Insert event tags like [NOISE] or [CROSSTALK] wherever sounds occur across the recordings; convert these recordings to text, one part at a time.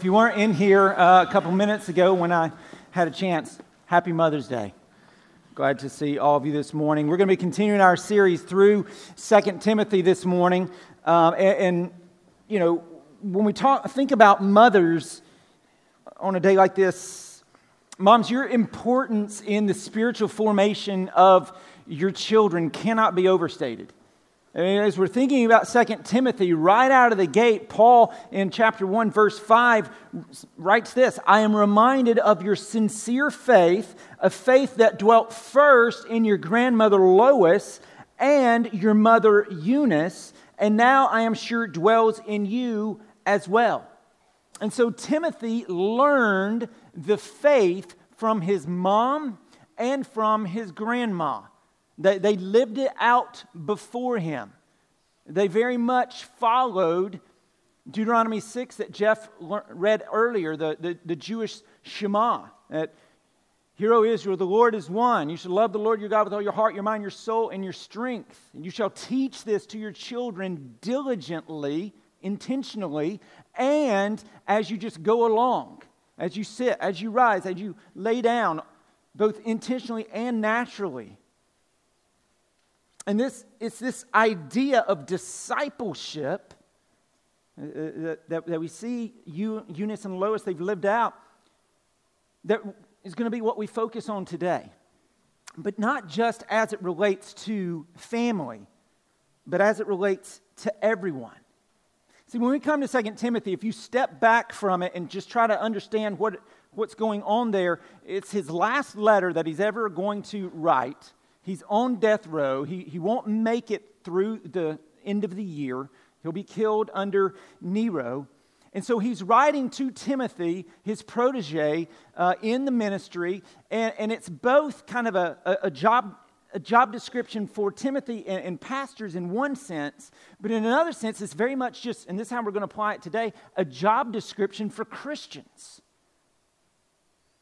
If you weren't in here uh, a couple minutes ago when I had a chance, happy Mother's Day. Glad to see all of you this morning. We're going to be continuing our series through Second Timothy this morning. Um, and, and, you know, when we talk, think about mothers on a day like this, moms, your importance in the spiritual formation of your children cannot be overstated. And as we're thinking about 2 Timothy, right out of the gate, Paul in chapter 1, verse 5, writes this I am reminded of your sincere faith, a faith that dwelt first in your grandmother Lois and your mother Eunice, and now I am sure dwells in you as well. And so Timothy learned the faith from his mom and from his grandma. They, they lived it out before him. They very much followed Deuteronomy 6 that Jeff read earlier, the, the, the Jewish Shema. That, Hear, O Israel, the Lord is one. You shall love the Lord your God with all your heart, your mind, your soul, and your strength. And you shall teach this to your children diligently, intentionally, and as you just go along, as you sit, as you rise, as you lay down, both intentionally and naturally. And this, it's this idea of discipleship uh, uh that, that we see Eunice and Lois, they've lived out, that is going to be what we focus on today. But not just as it relates to family, but as it relates to everyone. See, when we come to 2 Timothy, if you step back from it and just try to understand what, what's going on there, it's his last letter that he's ever going to write. He's on death row. He, he won't make it through the end of the year. He'll be killed under Nero. And so he's writing to Timothy, his protege, uh, in the ministry. And, and it's both kind of a, a, a job, a job description for Timothy and, and, pastors in one sense, but in another sense, it's very much just, and this is how we're going to apply it today, a job description for Christians.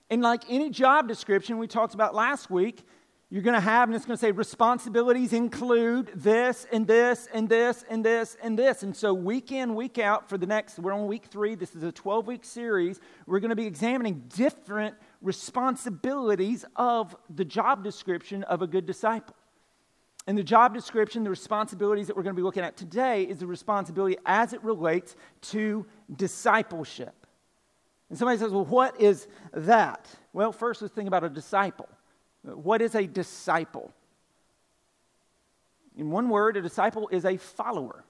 And like any job description we talked about last week, you're going to have, and it's going to say responsibilities include this and this and this and this and this. And so, week in, week out, for the next, we're on week three. This is a 12 week series. We're going to be examining different responsibilities of the job description of a good disciple. And the job description, the responsibilities that we're going to be looking at today, is the responsibility as it relates to discipleship. And somebody says, well, what is that? Well, first, let's think about a disciple. What is a disciple? In one word, a disciple is a follower.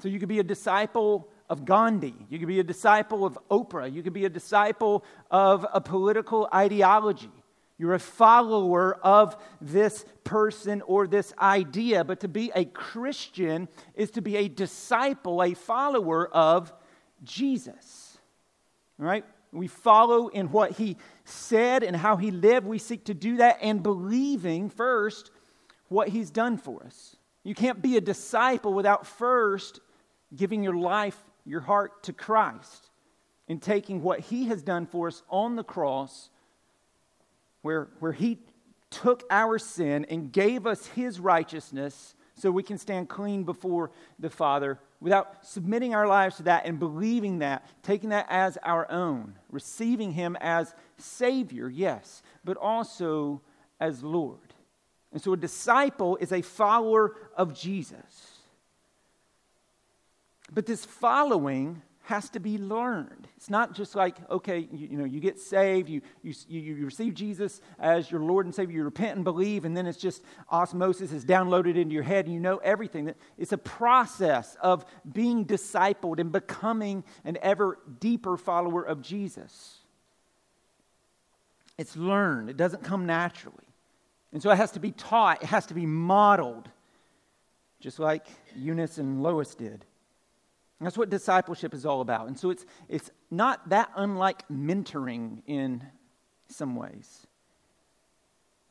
So you could be a disciple of Gandhi. You could be a disciple of Oprah. You could be a disciple of a political ideology. You're a follower of this person or this idea. But to be a Christian is to be a disciple, a follower of Jesus. All right? We follow in what he said and how he lived. We seek to do that and believing first what he's done for us. You can't be a disciple without first giving your life, your heart to Christ and taking what he has done for us on the cross, where, where he took our sin and gave us his righteousness so we can stand clean before the Father without submitting our lives to that and believing that, taking that as our own, receiving Him as Savior, yes, but also as Lord. And so a disciple is a follower of Jesus. But this following has to be learned. It's not just like, okay, you, you, know, you get saved, you, you, you receive Jesus as your Lord and Savior, you repent and believe, and then it's just osmosis is downloaded into your head and you know everything. It's a process of being discipled and becoming an ever deeper follower of Jesus. It's learned, it doesn't come naturally. And so it has to be taught, it has to be modeled, just like Eunice and Lois did. That's what discipleship is all about. And so it's, it's not that unlike mentoring in some ways.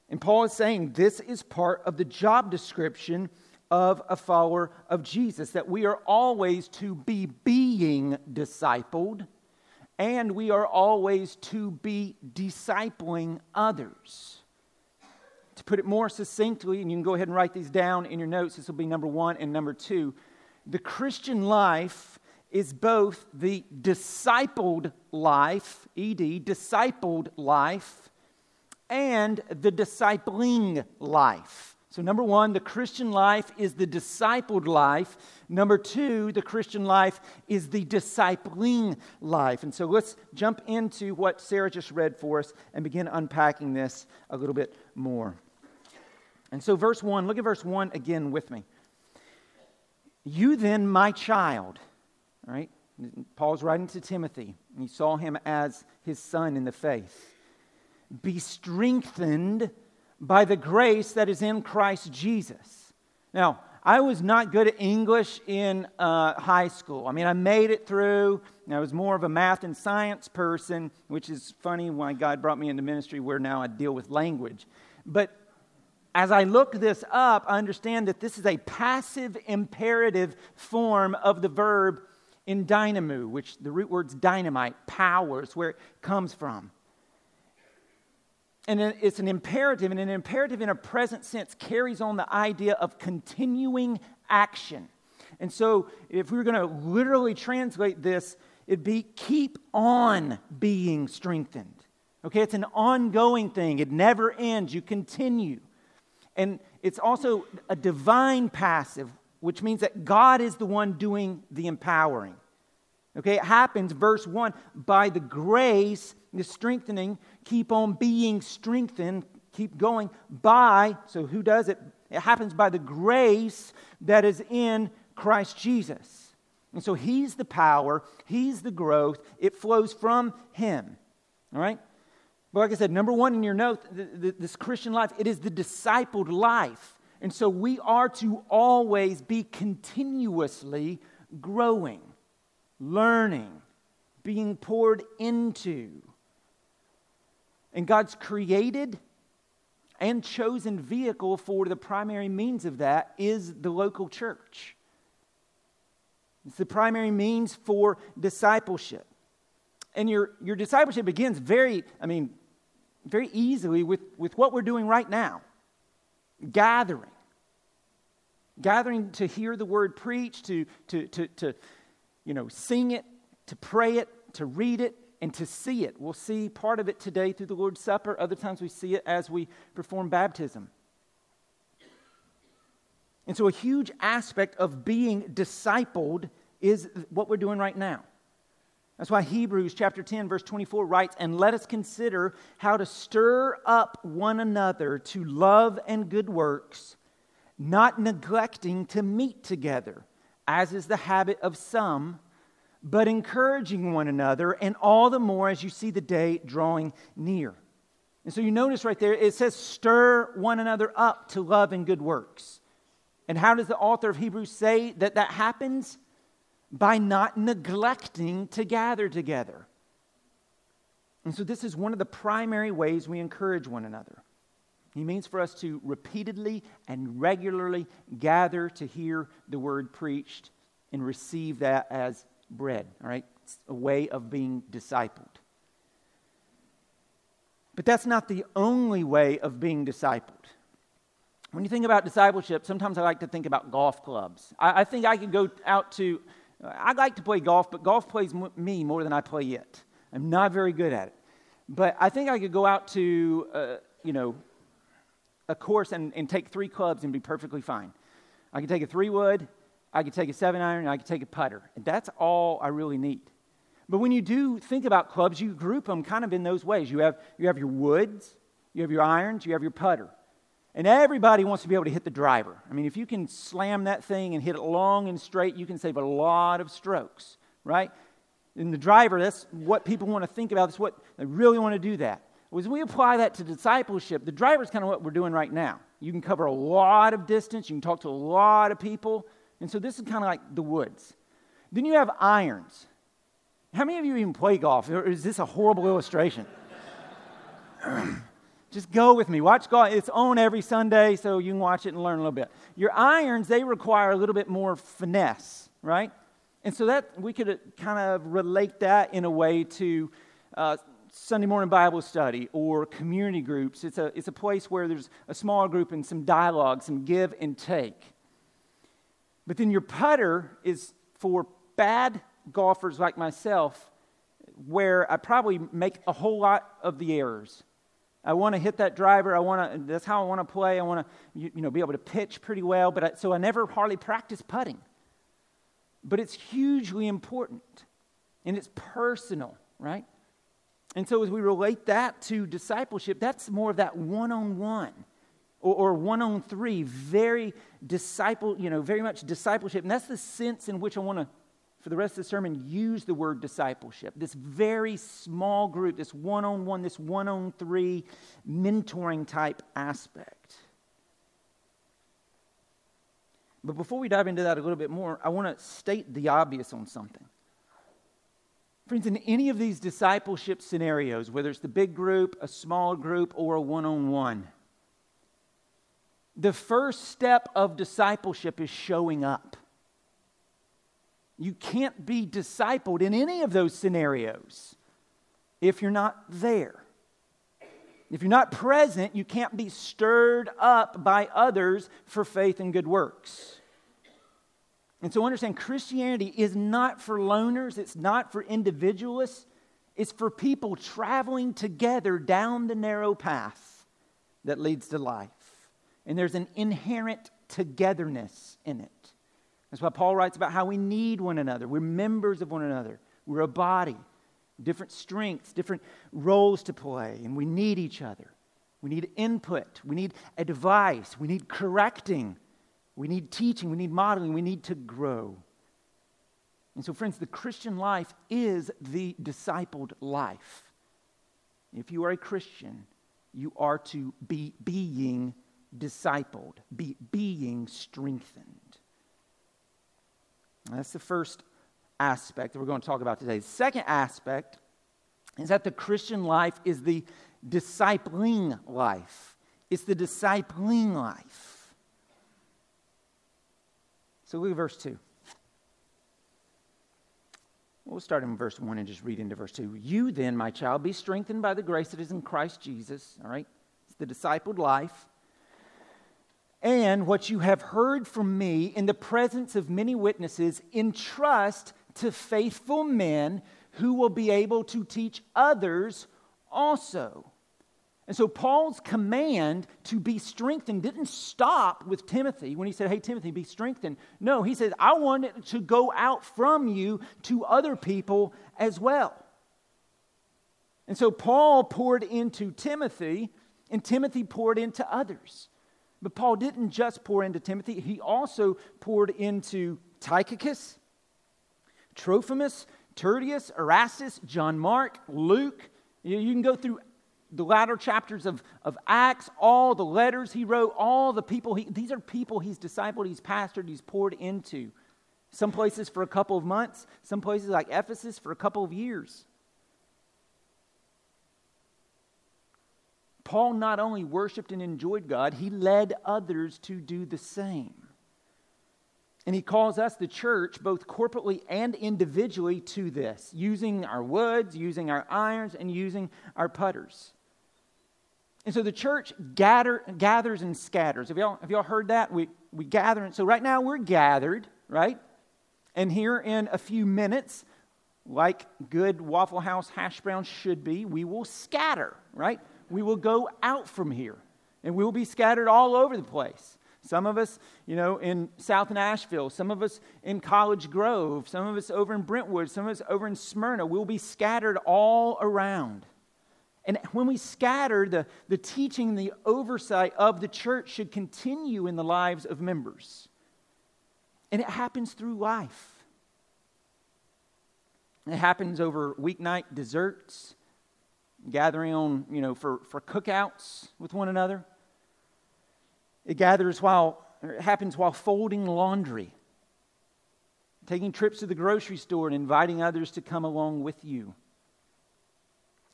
And Paul is saying this is part of the job description of a follower of Jesus, that we are always to be being discipled and we are always to be discipling others. To put it more succinctly, and you can go ahead and write these down in your notes, this will be number one and number two the Christian life is both the discipled life, ED, discipled life, and the discipling life. So, number one, the Christian life is the discipled life. Number two, the Christian life is the discipling life. And so let's jump into what Sarah just read for us and begin unpacking this a little bit more. And so, verse one, look at verse one again with me. You then, my child, right? Paul's writing to Timothy, he saw him as his son in the faith. Be strengthened by the grace that is in Christ Jesus. Now, I was not good at English in uh, high school. I mean, I made it through. I was more of a math and science person, which is funny why God brought me into ministry where now I deal with language. But as I look this up, I understand that this is a passive imperative form of the verb in dynamo, which the root word's dynamite, powers, where it comes from. And it's an imperative, and an imperative in a present sense carries on the idea of continuing action. And so, if we were going to literally translate this, it'd be keep on being strengthened. Okay, it's an ongoing thing, it never ends, you continue. And it's also a divine passive, which means that God is the one doing the empowering. Okay, it happens, verse 1, by the grace, the strengthening, keep on being strengthened, keep going by, so who does it? It happens by the grace that is in Christ Jesus. And so he's the power, he's the growth, it flows from him. All right? But like I said, number one in your note, the, the, this Christian life, it is the discipled life. And so we are to always be continuously growing learning, being poured into. And God's created and chosen vehicle for the primary means of that is the local church. It's the primary means for discipleship. And your, your discipleship begins very, I mean, very easily with, with what we're doing right now gathering. Gathering to hear the word preached, to, to, to, to you know, sing it, to pray it, to read it, and to see it. We'll see part of it today through the Lord's Supper. Other times we see it as we perform baptism. And so, a huge aspect of being discipled is what we're doing right now. That's why Hebrews chapter 10, verse 24 writes, And let us consider how to stir up one another to love and good works, not neglecting to meet together as is the habit of some, but encouraging one another, and all the more as you see the day drawing near. And so you notice right there, it says, stir one another up to love and good works. And how does the author of Hebrews say that that happens? By not neglecting to gather together. And so this is one of the primary ways we encourage one another. He means for us to repeatedly and regularly gather to hear the word preached and receive that as bread, all right? It's a way of being discipled. But that's not the only way of being discipled. When you think about discipleship, sometimes I like to think about golf clubs. I, I think I could go out to, I like to play golf, but golf plays me more than I play it. I'm not very good at it. But I think I could go out to, uh, you know, a course and, and take three clubs and be perfectly fine. I can take a three wood, I can take a seven iron, and I can take a putter. And that's all I really need. But when you do think about clubs, you group them kind of in those ways. You have, you have your woods, you have your irons, you have your putter. And everybody wants to be able to hit the driver. I mean, if you can slam that thing and hit it long and straight, you can save a lot of strokes, right? And the driver, that's what people want to think about. That's what they really want to do that. As we apply that to discipleship, the driver is kind of what we're doing right now. You can cover a lot of distance, you can talk to a lot of people, and so this is kind of like the woods. Then you have irons. How many of you even play golf? Or is this a horrible illustration? [CLEARS THROAT] Just go with me. Watch golf. It's on every Sunday, so you can watch it and learn a little bit. Your irons, they require a little bit more finesse, right? And so that we could kind of relate that in a way to uh, Sunday morning Bible study or community groups. It's a, it's a place where there's a small group and some dialogue, some give and take. But then your putter is for bad golfers like myself where I probably make a whole lot of the errors. I want to hit that driver. I want to. That's how I want to play. I want to, you, you, know, be able to pitch pretty well. But I, so I never hardly practice putting. But it's hugely important, and it's personal, right? And so as we relate that to discipleship, that's more of that one-on-one or, one-on-three, very disciple, you know, very much discipleship. And that's the sense in which I want to for the rest of the sermon, use the word discipleship. This very small group, this one on one, this one on three mentoring type aspect. But before we dive into that a little bit more, I want to state the obvious on something. Friends, in any of these discipleship scenarios, whether it's the big group, a small group, or a one on one, the first step of discipleship is showing up. You can't be discipled in any of those scenarios if you're not there. If you're not present, you can't be stirred up by others for faith and good works. And so understand Christianity is not for loners, it's not for individualists, it's for people traveling together down the narrow path that leads to life. And there's an inherent togetherness in it. That's why Paul writes about how we need one another. We're members of one another. We're a body, different strengths, different roles to play, and we need each other. We need input. We need advice. We need correcting. We need teaching. We need modeling. We need to grow. And so, friends, the Christian life is the discipled life. If you are a Christian, you are to be being discipled, be being strengthened. That's the first aspect that we're going to talk about today. The second aspect is that the Christian life is the discipling life. It's the discipling life. So look at verse 2. We'll start in verse 1 and just read into verse 2. You then, my child, be strengthened by the grace that is in Christ Jesus. All right? It's the discipled life and what you have heard from me in the presence of many witnesses, entrust to faithful men who will be able to teach others also. And so Paul's command to be strengthened didn't stop with Timothy when he said, Hey, Timothy, be strengthened. No, he says, I want it to go out from you to other people as well. And so Paul poured into Timothy, and Timothy poured into others. But Paul didn't just pour into Timothy, he also poured into Tychicus, Trophimus, Tertius, Erastus, John Mark, Luke. You, can go through the latter chapters of, of Acts, all the letters he wrote, all the people he, these are people he's discipled, he's pastored, he's poured into. Some places for a couple of months, some places like Ephesus for a couple of years. Paul not only worshiped and enjoyed God, he led others to do the same. And he calls us, the church, both corporately and individually, to this, using our woods, using our irons, and using our putters. And so the church gather, gathers and scatters. Have y'all, have y'all heard that? We, we gather. And so right now we're gathered, right? And here in a few minutes, like good Waffle House hash browns should be, we will scatter, right? We will go out from here and we will be scattered all over the place. Some of us, you know, in South Nashville, some of us in College Grove, some of us over in Brentwood, some of us over in Smyrna. We'll be scattered all around. And when we scatter, the, the teaching, the oversight of the church should continue in the lives of members. And it happens through life. It happens over weeknight desserts gathering on, you know, for, for cookouts with one another. It gathers while, it happens while folding laundry, taking trips to the grocery store and inviting others to come along with you.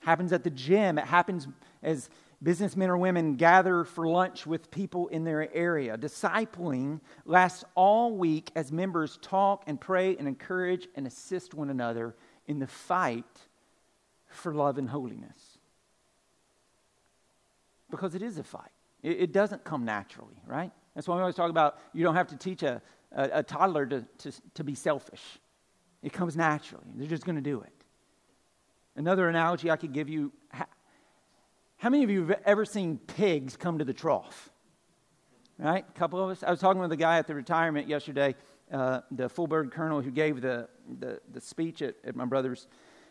happens at the gym. It happens as businessmen or women gather for lunch with people in their area. Discipling lasts all week as members talk and pray and encourage and assist one another in the fight for love and holiness. Because it is a fight, it, it doesn't come naturally, right? That's why we always talk about you don't have to teach a, a, a toddler to, to, to be selfish. It comes naturally. They're just going to do it. Another analogy I could give you how many of you have ever seen pigs come to the trough? Right? A couple of us. I was talking with a guy at the retirement yesterday, uh, the full bird colonel who gave the, the, the speech at, at my brother's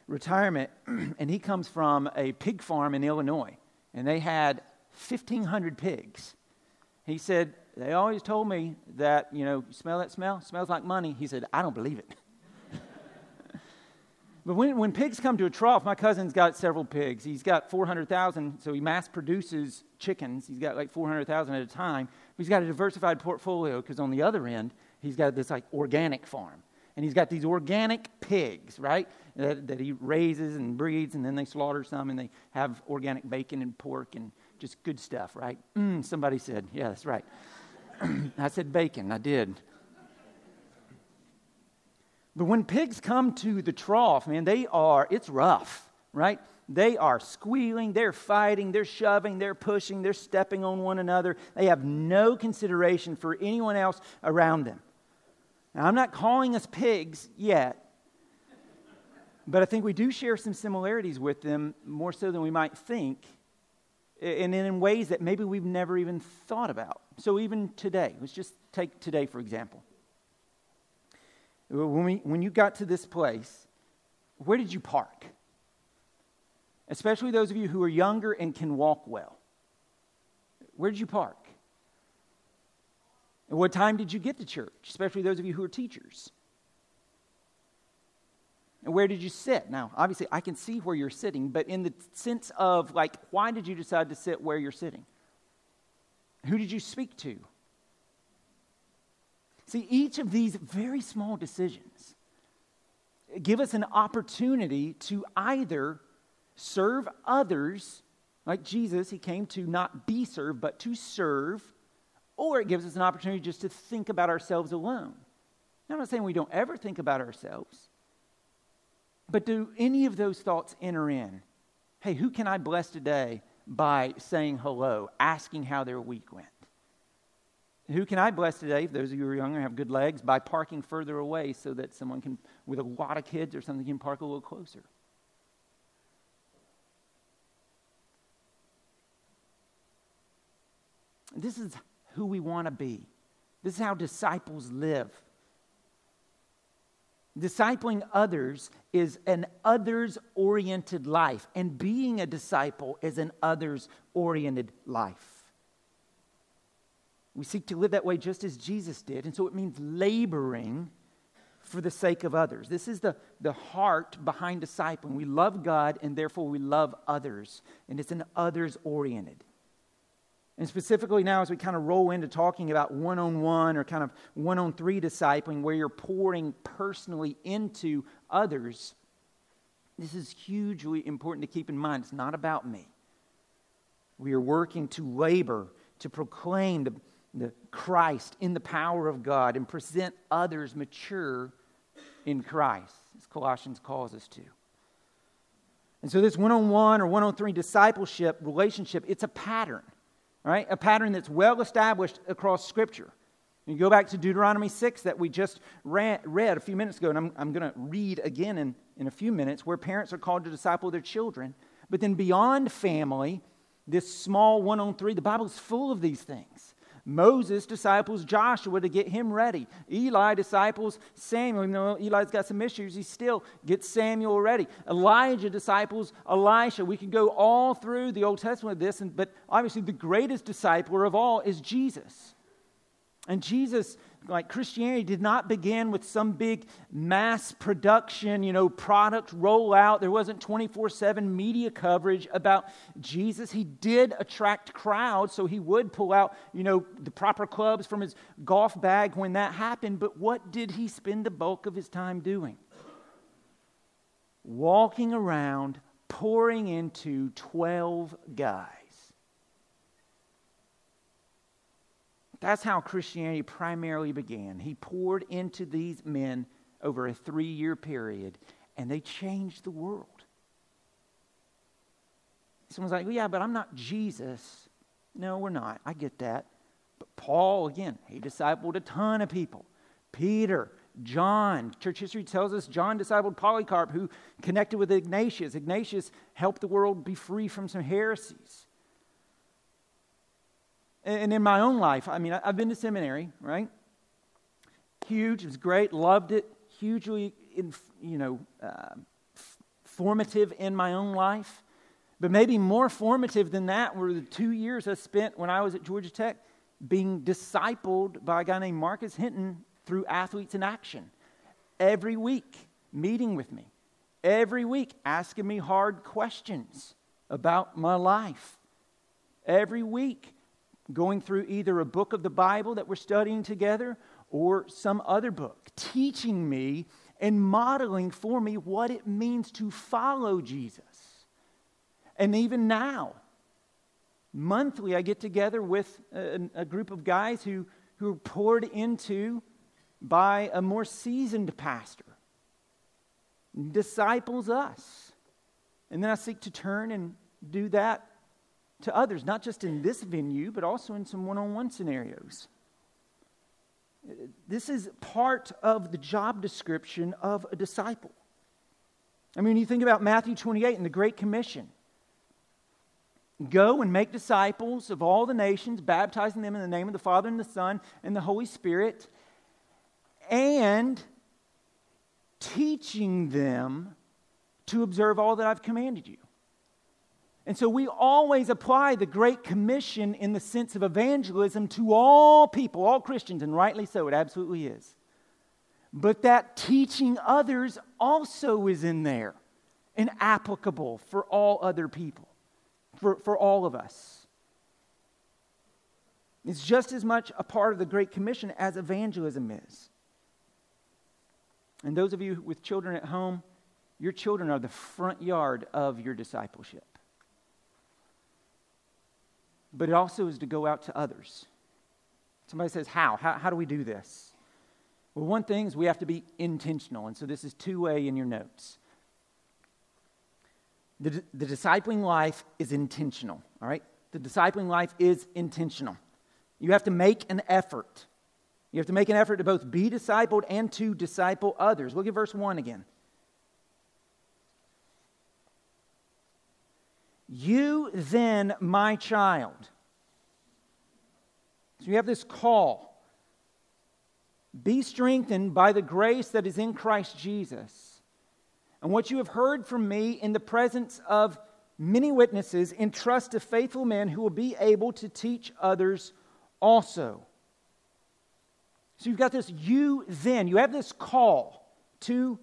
retirement, [CLEARS THROAT] and he comes from a pig farm in Illinois, and they had 1,500 pigs. He said, They always told me that, you know, smell that smell? smells like money. He said, I don't believe it. [LAUGHS] But when, when pigs come to a trough, my cousin's got several pigs. He's got 400,000, so he mass produces chickens. He's got like 400,000 at a time. But he's got a diversified portfolio because on the other end, he's got this like organic farm. And he's got these organic pigs, right, that, that he raises and breeds, and then they slaughter some and they have organic bacon and pork and just good stuff, right? Mm, somebody said, yeah, that's right. [CLEARS THROAT] I said bacon, I did. But when pigs come to the trough, man, they are, it's rough, right? They are squealing, they're fighting, they're shoving, they're pushing, they're stepping on one another. They have no consideration for anyone else around them. Now, I'm not calling us pigs yet, but I think we do share some similarities with them more so than we might think, and in ways that maybe we've never even thought about. So, even today, let's just take today for example. When, we, when you got to this place, where did you park? Especially those of you who are younger and can walk well. Where did you park? And what time did you get to church? Especially those of you who are teachers. And where did you sit? Now, obviously, I can see where you're sitting, but in the sense of, like, why did you decide to sit where you're sitting? Who did you speak to? See, each of these very small decisions give us an opportunity to either serve others, like Jesus, he came to not be served, but to serve, or it gives us an opportunity just to think about ourselves alone. Now, I'm not saying we don't ever think about ourselves, but do any of those thoughts enter in? Hey, who can I bless today by saying hello, asking how their week went? Who can I bless today, if those of you who are younger have good legs, by parking further away so that someone can, with a lot of kids or something, can park a little closer? This is who we want to be. This is how disciples live. Discipling others is an others oriented life, and being a disciple is an others oriented life. We seek to live that way just as Jesus did. And so it means laboring for the sake of others. This is the, the heart behind discipling. We love God and therefore we love others. And it's an others oriented. And specifically now, as we kind of roll into talking about one on one or kind of one on three discipling, where you're pouring personally into others, this is hugely important to keep in mind. It's not about me. We are working to labor, to proclaim, to the Christ in the power of God and present others mature in Christ, as Colossians calls us to. And so, this one on one or one on three discipleship relationship, it's a pattern, right? A pattern that's well established across Scripture. You go back to Deuteronomy 6 that we just read, read a few minutes ago, and I'm, I'm going to read again in, in a few minutes, where parents are called to disciple their children. But then beyond family, this small one on three, the Bible is full of these things. Moses disciples Joshua to get him ready. Eli disciples Samuel. Eli's got some issues, he still gets Samuel ready. Elijah disciples Elisha. We can go all through the Old Testament with this, and, but obviously the greatest discipler of all is Jesus. And Jesus like Christianity did not begin with some big mass production, you know, product rollout. There wasn't 24 7 media coverage about Jesus. He did attract crowds, so he would pull out, you know, the proper clubs from his golf bag when that happened. But what did he spend the bulk of his time doing? Walking around, pouring into 12 guys. That's how Christianity primarily began. He poured into these men over a three year period, and they changed the world. Someone's like, well, yeah, but I'm not Jesus. No, we're not. I get that. But Paul, again, he discipled a ton of people. Peter, John. Church history tells us John discipled Polycarp, who connected with Ignatius. Ignatius helped the world be free from some heresies. And in my own life, I mean, I've been to seminary, right? Huge, it was great, loved it, hugely, you know, uh, formative in my own life. But maybe more formative than that were the two years I spent when I was at Georgia Tech being discipled by a guy named Marcus Hinton through Athletes in Action. Every week, meeting with me. Every week, asking me hard questions about my life. Every week, going through either a book of the Bible that we're studying together or some other book, teaching me and modeling for me what it means to follow Jesus. And even now, monthly, I get together with a, a, group of guys who, who are poured into by a more seasoned pastor, disciples us. And then I seek to turn and do that to others, not just in this venue, but also in some one on one scenarios. This is part of the job description of a disciple. I mean, you think about Matthew 28 and the Great Commission. Go and make disciples of all the nations, baptizing them in the name of the Father and the Son and the Holy Spirit, and teaching them to observe all that I've commanded you. And so we always apply the Great Commission in the sense of evangelism to all people, all Christians, and rightly so, it absolutely is. But that teaching others also is in there and applicable for all other people for, for all of us. It's just as much a part of the Great Commission as evangelism is. And those of you with children at home, your children are the front yard of your discipleship. But it also is to go out to others. Somebody says, How? How, how do we do this? Well, one thing is we have to be intentional. And so this is two way in your notes. The, the discipling life is intentional, all right? The discipling life is intentional. You have to make an effort. You have to make an effort to both be discipled and to disciple others. Look at verse 1 again. You then, my child. So you have this call. Be strengthened by the grace that is in Christ Jesus and what you have heard from me in the presence of many witnesses, entrust to faithful men who will be able to teach others also. So you've got this you then, you have this call to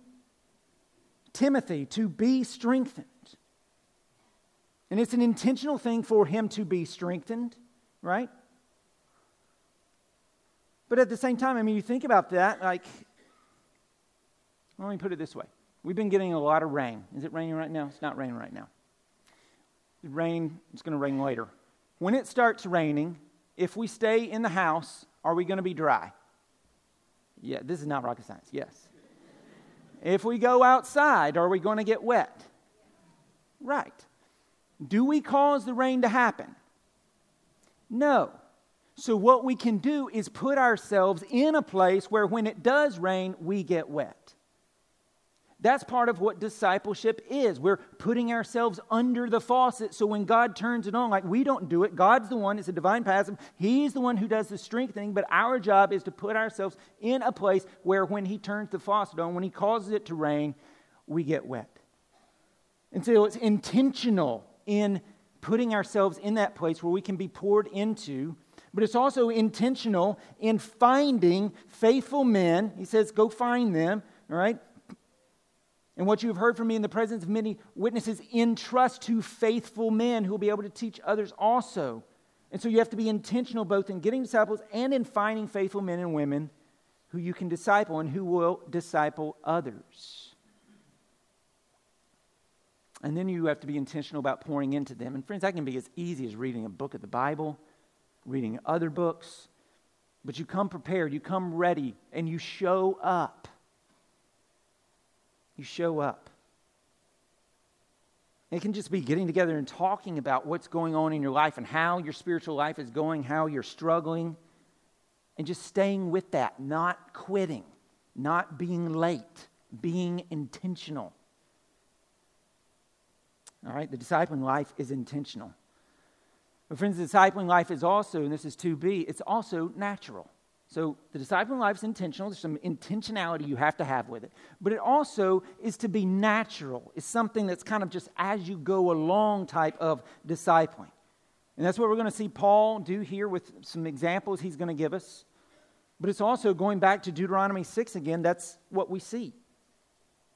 Timothy to be strengthened. And it's an intentional thing for him to be strengthened, right? But at the same time, I mean, you think about that, like, let me put it this way We've been getting a lot of rain. Is it raining right now? It's not raining right now. The rain, it's going to rain later. When it starts raining, if we stay in the house, are we going to be dry? Yeah, this is not rocket science. Yes. if we go outside, are we going to get wet? Right. Do we cause the rain to happen? No. So, what we can do is put ourselves in a place where when it does rain, we get wet. That's part of what discipleship is. We're putting ourselves under the faucet so when God turns it on, like we don't do it, God's the one, it's a divine passive. He's the one who does the strengthening, but our job is to put ourselves in a place where when He turns the faucet on, when He causes it to rain, we get wet. And so it's intentional in putting ourselves in that place where we can be poured into but it's also intentional in finding faithful men. He says, go find them, all right? And what you have heard from me in the presence of many witnesses, entrust to faithful men who will be able to teach others also. And so you have to be intentional both in getting disciples and in finding faithful men and women who you can disciple and who will disciple others. And then you have to be intentional about pouring into them. And friends, that can be as easy as reading a book of the Bible, reading other books. But you come prepared, you come ready, and you show up. You show up. It can just be getting together and talking about what's going on in your life and how your spiritual life is going, how you're struggling, and just staying with that, not quitting. not being late, being intentional. All right, the discipling life is intentional. But, friends, the discipling life is also, and this is 2b, it's also natural. So, the discipling life is intentional. There's some intentionality you have to have with it. But it also is to be natural. It's something that's kind of just as you go along type of discipling. And that's what we're going to see Paul do here with some examples he's going to give us. But it's also going back to Deuteronomy 6 again, that's what we see.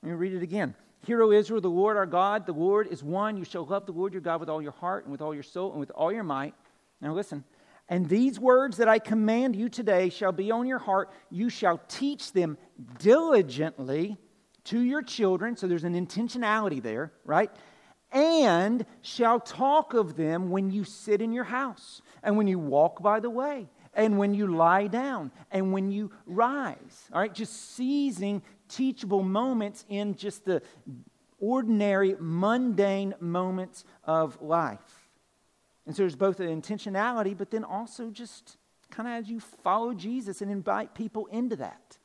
Let me read it again. Hear, O Israel, the Lord our God, the Lord is one. You shall love the Lord your God with all your heart and with all your soul and with all your might. Now listen. And these words that I command you today shall be on your heart. You shall teach them diligently to your children. So there's an intentionality there, right? And shall talk of them when you sit in your house and when you walk by the way and when you lie down and when you rise. All right, just seizing teachable moments in just the ordinary, mundane moments of life. And so there's both an intentionality, but then also just kind of as you follow Jesus and invite people into that.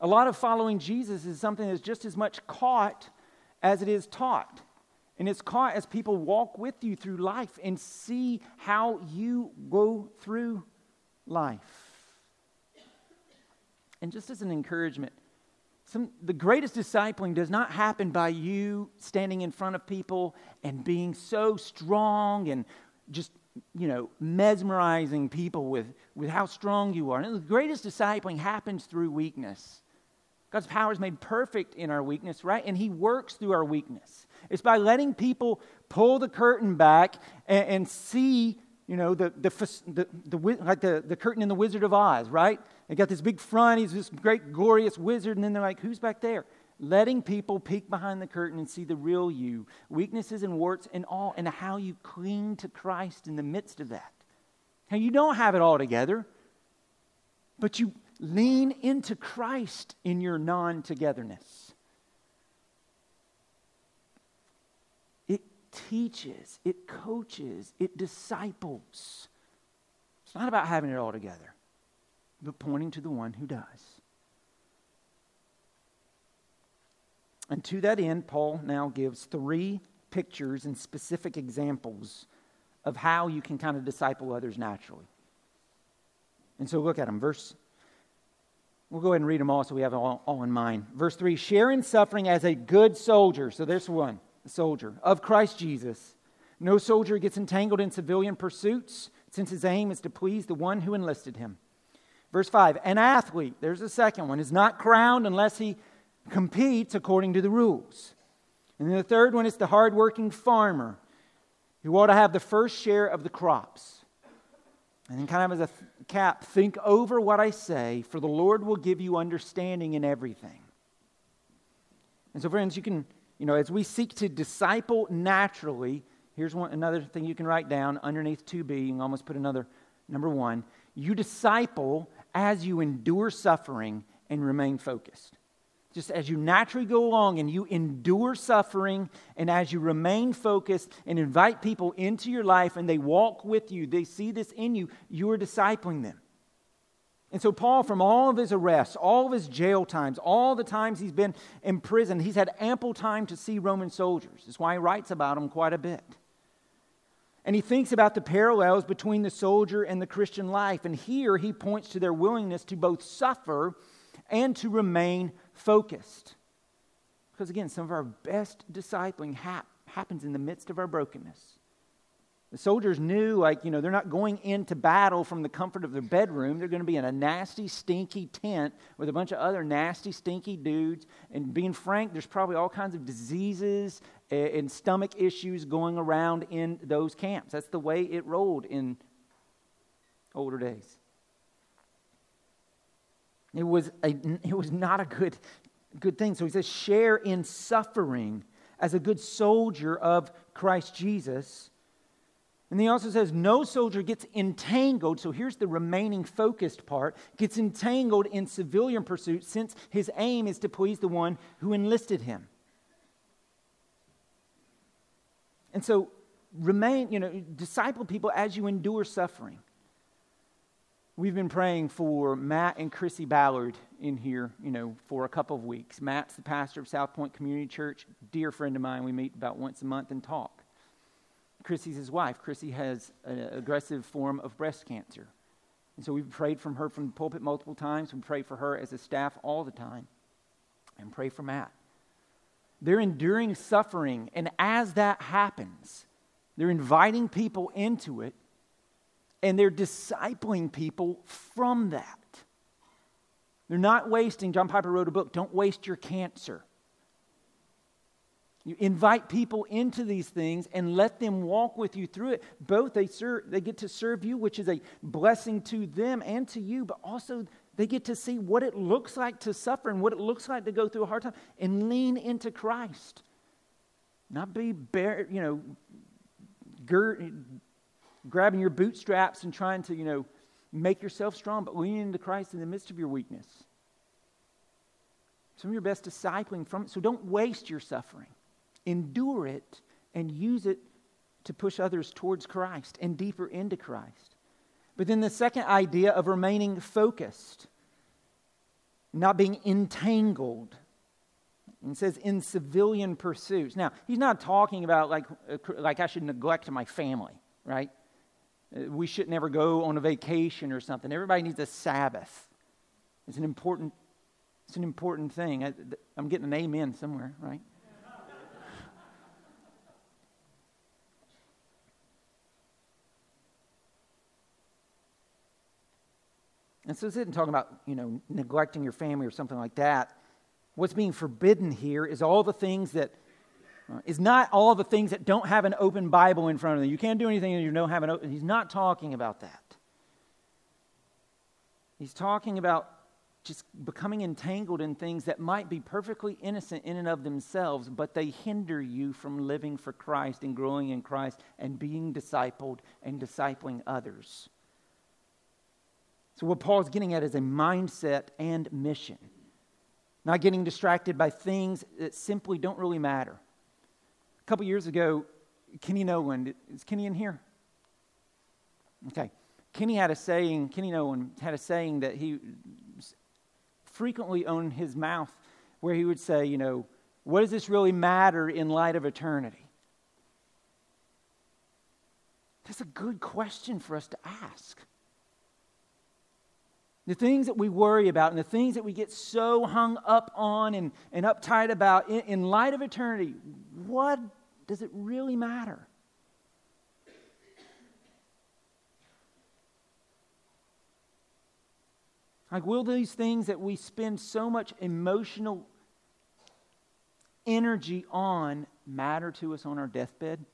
A lot of following Jesus is something that's just as much caught as it is taught. And it's caught as people walk with you through life and see how you go through life. And just as an encouragement, some, the greatest discipling does not happen by you standing in front of people and being so strong and just, you know, mesmerizing people with, with how strong you are. And the greatest discipling happens through weakness. God's power is made perfect in our weakness, right? And He works through our weakness. It's by letting people pull the curtain back and, and see you know, the, the, the, the, like the, the curtain in the Wizard of Oz, right? They got this big front, he's this great, glorious wizard, and then they're like, who's back there? Letting people peek behind the curtain and see the real you, weaknesses and warts and all, and how you cling to Christ in the midst of that. How you don't have it all together, but you lean into Christ in your non togetherness. It teaches, it coaches, it disciples. It's not about having it all together, but pointing to the one who does. And to that end, Paul now gives three pictures and specific examples of how you can kind of disciple others naturally. And so look at them. Verse, we'll go ahead and read them all so we have all, all in mind. Verse 3 share in suffering as a good soldier. So there's one a soldier of Christ Jesus. No soldier gets entangled in civilian pursuits since his aim is to please the one who enlisted him. Verse 5 An athlete, there's a second one, is not crowned unless he competes according to the rules. And then the third one is the hardworking farmer who ought to have the first share of the crops. And then, kind of as a cap, think over what I say, for the Lord will give you understanding in everything. And so, friends, you can you know, as we seek to disciple naturally, here's one, another thing you can write down underneath 2b. You can almost put another number one. You disciple as you endure suffering and remain focused. Just as you naturally go along and you endure suffering, and as you remain focused and invite people into your life and they walk with you, they see this in you, you are discipling them. And so, Paul, from all of his arrests, all of his jail times, all the times he's been in prison, he's had ample time to see Roman soldiers. That's why he writes about them quite a bit. And he thinks about the parallels between the soldier and the Christian life. And here he points to their willingness to both suffer and to remain focused. Because again, some of our best discipling hap- happens in the midst of our brokenness. The soldiers knew, like, you know, they're not going into battle from the comfort of their bedroom. They're going to be in a nasty, stinky tent with a bunch of other nasty, stinky dudes. And being frank, there's probably all kinds of diseases and stomach issues going around in those camps. That's the way it rolled in older days. It was, a, it was not a good, good thing. So he says, share in suffering as a good soldier of Christ Jesus and he also says, no soldier gets entangled. So here's the remaining focused part gets entangled in civilian pursuit since his aim is to please the one who enlisted him. And so remain, you know, disciple people as you endure suffering. We've been praying for Matt and Chrissy Ballard in here, you know, for a couple of weeks. Matt's the pastor of South Point Community Church, dear friend of mine. We meet about once a month and talk. Chrissy's his wife. Chrissy has an aggressive form of breast cancer. And so we've prayed from her from the pulpit multiple times. We pray for her as a staff all the time. And pray for Matt. They're enduring suffering, and as that happens, they're inviting people into it and they're discipling people from that. They're not wasting, John Piper wrote a book, Don't Waste Your Cancer. You invite people into these things and let them walk with you through it. Both they serve, they get to serve you, which is a blessing to them and to you, but also they get to see what it looks like to suffer and what it looks like to go through a hard time and lean into Christ. Not be bare, you know, grabbing your bootstraps and trying to, you know, make yourself strong, but lean into Christ in the midst of your weakness. Some of your best discipling from it. So don't waste your suffering. Endure it and use it to push others towards Christ and deeper into Christ. But then the second idea of remaining focused, not being entangled. And says in civilian pursuits. Now, he's not talking about like, like I should neglect my family, right? Uh, we should never go on a vacation or something. Everybody needs a Sabbath. It's an important, it's an important thing. I, I'm getting an amen somewhere, right? And so this isn't talking about, you know, neglecting your family or something like that. What's being forbidden here is all the things that uh, is not all the things that don't have an open Bible in front of them. You can't do anything if you don't have an open. He's not talking about that. He's talking about just becoming entangled in things that might be perfectly innocent in and of themselves, but they hinder you from living for Christ and growing in Christ and being discipled and discipling others. So, what Paul's getting at is a mindset and mission. Not getting distracted by things that simply don't really matter. A couple years ago, Kenny Nolan, is Kenny in here? Okay. Kenny had a saying, Kenny Nolan had a saying that he frequently owned his mouth where he would say, you know, what does this really matter in light of eternity? That's a good question for us to ask. The things that we worry about and the things that we get so hung up on and, and uptight about in, in light of eternity, what does it really matter? Like, will these things that we spend so much emotional energy on matter to us on our deathbed?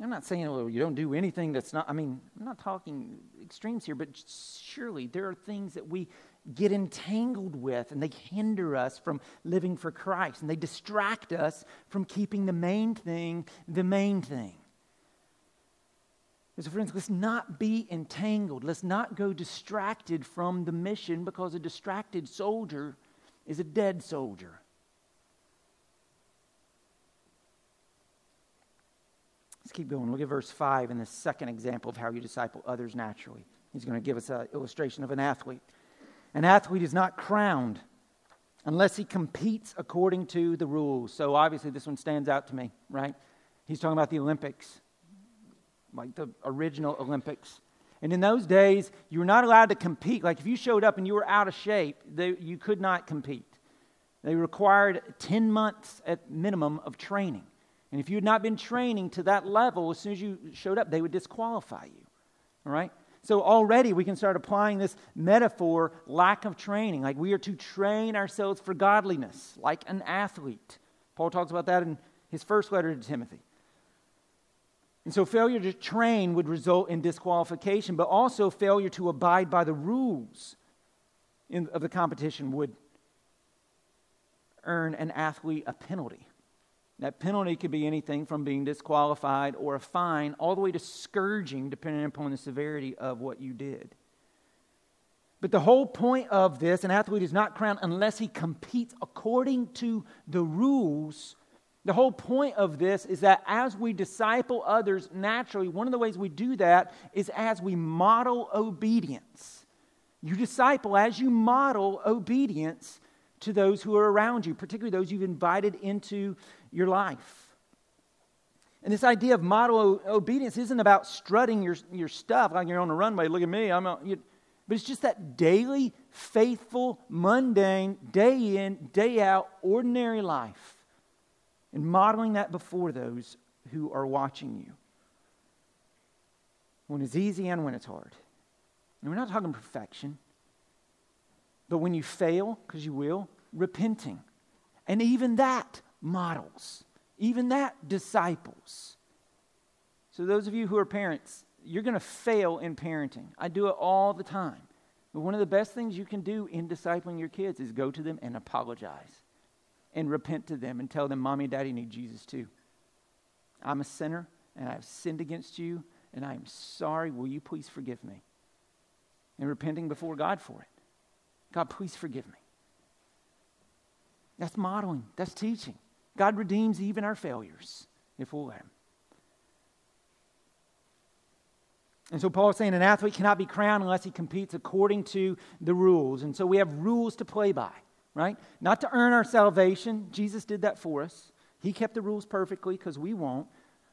I'm not saying, well, you don't do anything that's not, I mean, I'm not talking extremes here, but surely there are things that we get entangled with and they hinder us from living for Christ and they distract us from keeping the main thing the main thing. So, friends, let's not be entangled. Let's not go distracted from the mission because a distracted soldier is a dead soldier. Keep going. Look at verse 5 in the second example of how you disciple others naturally. He's going to give us an illustration of an athlete. An athlete is not crowned unless he competes according to the rules. So obviously, this one stands out to me, right? He's talking about the Olympics, like the original Olympics. And in those days, you were not allowed to compete. Like if you showed up and you were out of shape, they, you could not compete. They required 10 months at minimum of training. And if you had not been training to that level, as soon as you showed up, they would disqualify you. All right? So already we can start applying this metaphor lack of training. Like we are to train ourselves for godliness, like an athlete. Paul talks about that in his first letter to Timothy. And so failure to train would result in disqualification, but also failure to abide by the rules in, of the competition would earn an athlete a penalty. That penalty could be anything from being disqualified or a fine, all the way to scourging, depending upon the severity of what you did. But the whole point of this, an athlete is not crowned unless he competes according to the rules The whole point of this is that as we disciple others naturally, one of the ways we do that is as we model obedience. You disciple as you model obedience to those who are around you, particularly those you've invited into your life. And this idea of model obedience isn't about strutting your, your stuff like you're on the runway. Look at me. I'm a, you, but it's just that daily, faithful, mundane, day in, day out, ordinary life. And modeling that before those who are watching you. When it's easy and when it's hard. And we're not talking perfection. But when you fail, because you will, repenting. And even that models, even that disciples. So, those of you who are parents, you're going to fail in parenting. I do it all the time. But one of the best things you can do in discipling your kids is go to them and apologize and repent to them and tell them, Mommy and Daddy need Jesus too. I'm a sinner and I have sinned against you and I am sorry. Will you please forgive me? And repenting before God for it. God, please forgive me. That's modeling, that's teaching. God redeems even our failures if we'll let Him. And so Paul is saying an athlete cannot be crowned unless he competes according to the rules. And so we have rules to play by, right? Not to earn our salvation. Jesus did that for us. He kept the rules perfectly because we won't.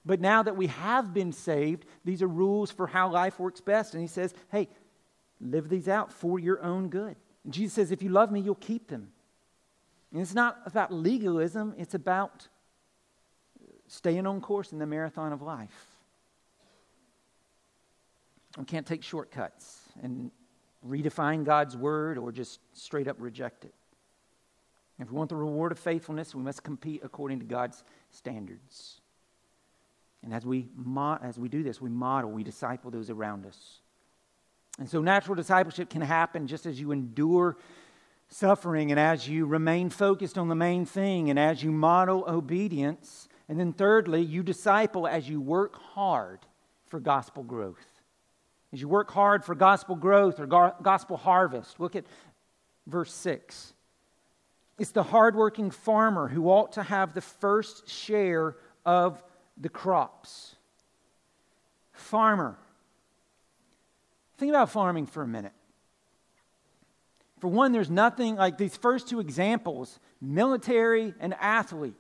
But now that we have been saved, these are rules for how life works best. And he says, hey, live these out for your own good. And Jesus says, if you love me, you'll keep them. And it's not about legalism, it's about staying on course in the marathon of life. We can't take shortcuts and redefine God's word or just straight up reject it. If we want the reward of faithfulness, we must compete according to God's standards. And as we, mo- as we do this, we model, we disciple those around us. And so natural discipleship can happen just as you endure suffering and as you remain focused on the main thing and as you model obedience. And then, thirdly, you disciple as you work hard for gospel growth. As you work hard for gospel growth or gospel harvest. Look at verse 6. It's the hardworking farmer who ought to have the first share of the crops. Farmer. Think about farming for a minute. For one, there's nothing like these first two examples military and athlete.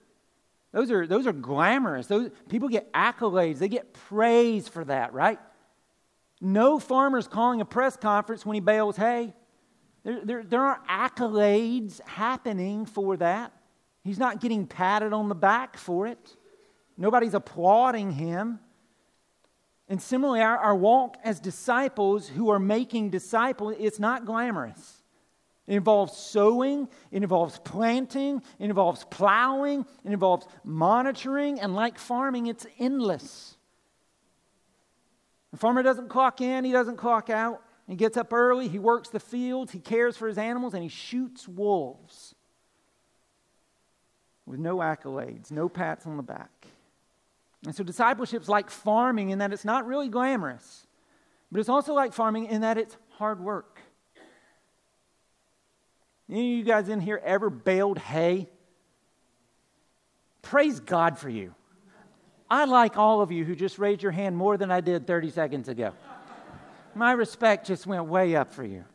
Those are, those are glamorous. Those, people get accolades, they get praise for that, right? No farmer's calling a press conference when he bales hay. There, there, there aren't accolades happening for that. He's not getting patted on the back for it. Nobody's applauding him. And similarly, our, our walk as disciples who are making disciples, it's not glamorous. It involves sowing, it involves planting, it involves plowing, it involves monitoring, and like farming, it's endless. The farmer doesn't clock in, he doesn't clock out. He gets up early, he works the fields, he cares for his animals, and he shoots wolves with no accolades, no pats on the back. And so discipleship's like farming in that it's not really glamorous, but it's also like farming in that it's hard work. Any of you guys in here ever baled hay? Praise God for you. I like all of you who just raised your hand more than I did 30 seconds ago. My respect just went way up for you.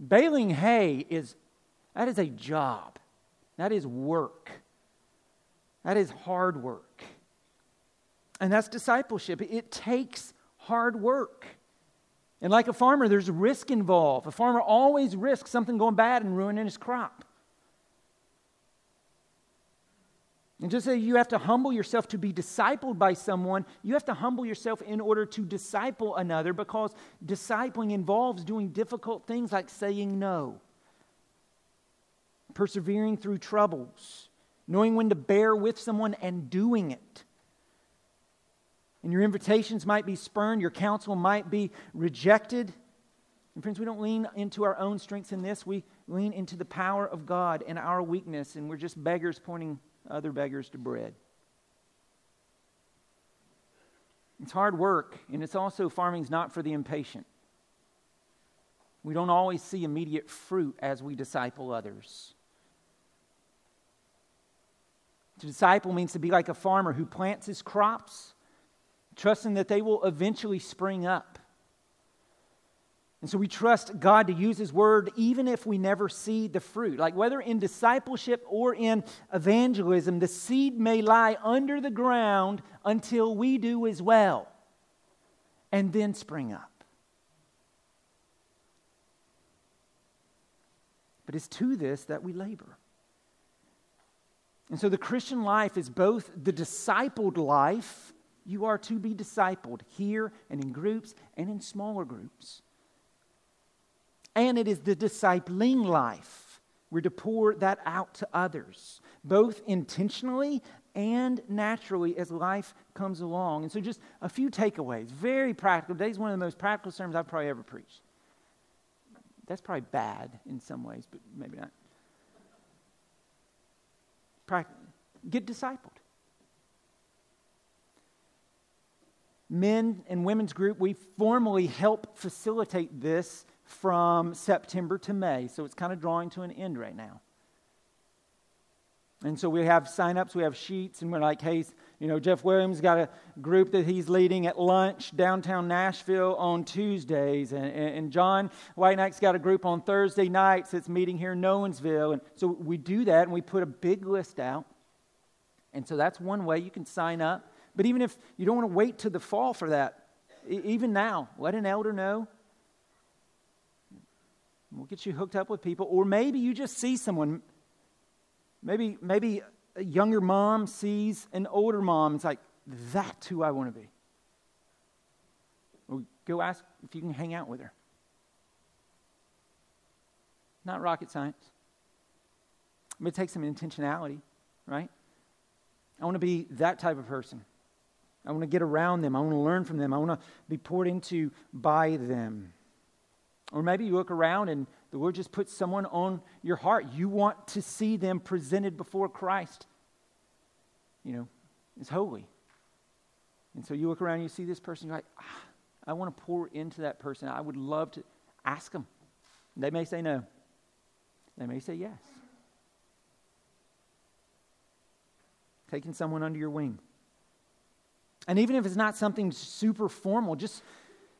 Baling hay is that is a job. That is work. That is hard work. And that's discipleship. It takes hard work. And like a farmer, there's risk involved. A farmer always risks something going bad and ruining his crop. And just as you have to humble yourself to be discipled by someone, you have to humble yourself in order to disciple another because discipling involves doing difficult things like saying no, persevering through troubles, knowing when to bear with someone and doing it. And your invitations might be spurned, your counsel might be rejected. And friends, we don't lean into our own strengths in this. We lean into the power of God and our weakness, and we're just beggars pointing other beggars to bread. It's hard work, and it's also farming's not for the impatient. We don't always see immediate fruit as we disciple others. To disciple means to be like a farmer who plants his crops, trusting that they will eventually spring up. And so we trust God to use His word even if we never see the fruit. Like whether in discipleship or in evangelism, the seed may lie under the ground until we do as well and then spring up. But it's to this that we labor. And so the Christian life is both the discipled life, you are to be discipled here and in groups and in smaller groups and it is the discipling life. We're to pour that out to others, both intentionally and naturally as life comes along. And so, just a few takeaways, very practical. Today's one of the most practical sermons I've probably ever preached. That's probably bad in some ways, but maybe not. Get discipled. Men and women's group, we formally help facilitate this from September to May. So it's kind of drawing to an end right now. And so we have sign-ups, we have sheets, and we're like, hey, you know, Jeff Williams got a group that he's leading at lunch downtown Nashville on Tuesdays. And, and John White Knight's got a group on Thursday nights that's meeting here in Nolensville. And so we do that, and we put a big list out. And so that's one way you can sign up. But even if you don't want to wait to the fall for that, even now, let an elder know. We'll get you hooked up with people. Or maybe you just see someone. Maybe, maybe a younger mom sees an older mom. It's like, that's who I want to be. Or go ask if you can hang out with her. Not rocket science. But it takes some intentionality, right? I want to be that type of person. I want to get around them. I want to learn from them. I want to be poured into by them. Or maybe you look around and the Lord just puts someone on your heart. You want to see them presented before Christ. You know, is holy. And so you look around and you see this person, you're like, ah, I want to pour into that person. I would love to ask them. They may say no, they may say yes. Taking someone under your wing. And even if it's not something super formal, just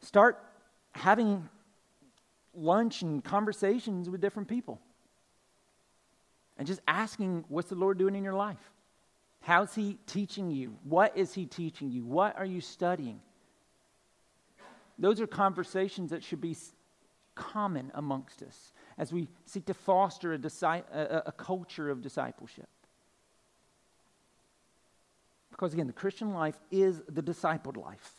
start having lunch and conversations with different people. And just asking, what's the Lord doing in your life? How's He teaching you? What is He teaching you? What are you studying? Those are conversations that should be common amongst us as we seek to foster a, disi- a, a culture of discipleship. Because again, the Christian life is the discipled life,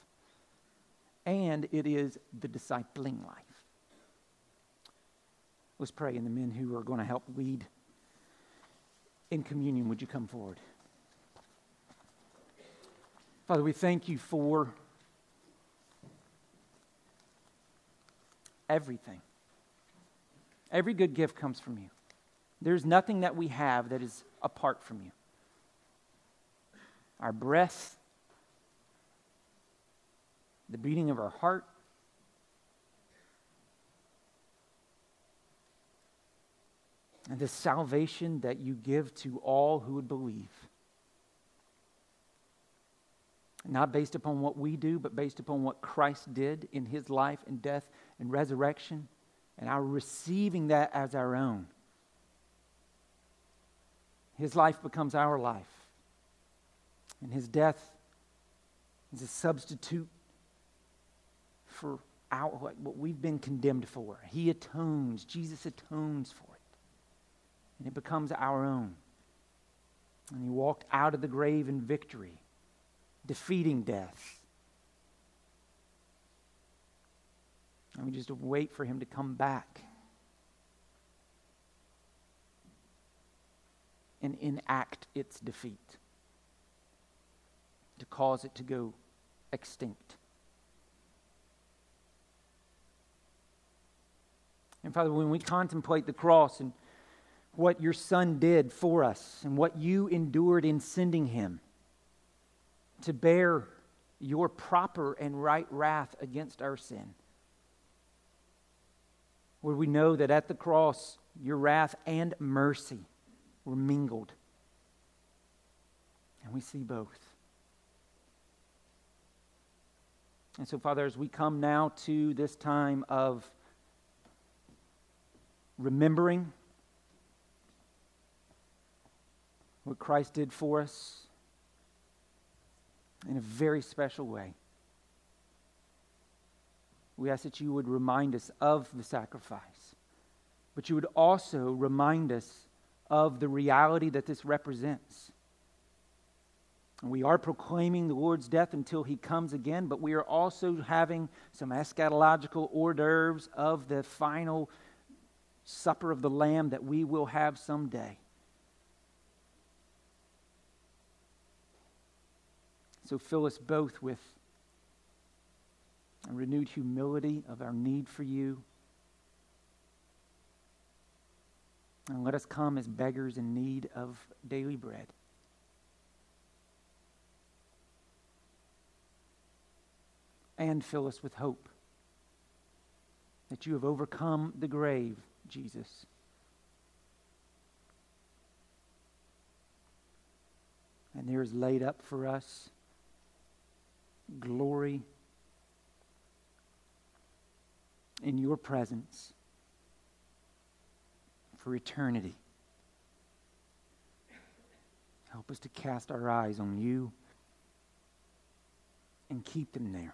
and it is the discipling life. Let's pray, and the men who are going to help lead in communion, would you come forward? Father, we thank you for everything. Every good gift comes from you. There's nothing that we have that is apart from you. Our breath, the beating of our heart, and the salvation that you give to all who would believe. Not based upon what we do, but based upon what Christ did in his life and death and resurrection, and our receiving that as our own. His life becomes our life, and his death is a substitute for our, what we've been condemned for. He atones, Jesus atones for it. and it becomes our own. And he walked out of the grave in victory, defeating death. And we just wait for him to come back and enact its defeat, to cause it to go extinct. And Father, when we contemplate the cross and what your Son did for us and what you endured in sending him to bear your proper and right wrath against our sin. Where we know that at the cross, your wrath and mercy were mingled. And we see both. And so, Father, as we come now to this time of remembering what Christ did for us in a very special way, we ask that you would remind us of the sacrifice, but you would also remind us of the reality that this represents. We are proclaiming the Lord's death until he comes again, but we are also having some eschatological hors d'oeuvres of the final supper of the Lamb that we will have someday. So fill us both with a renewed humility of our need for you. And let us come as beggars in need of daily bread. And fill us with hope that you have overcome the grave, Jesus. And there is laid up for us glory in your presence for eternity. Help us to cast our eyes on you and keep them there.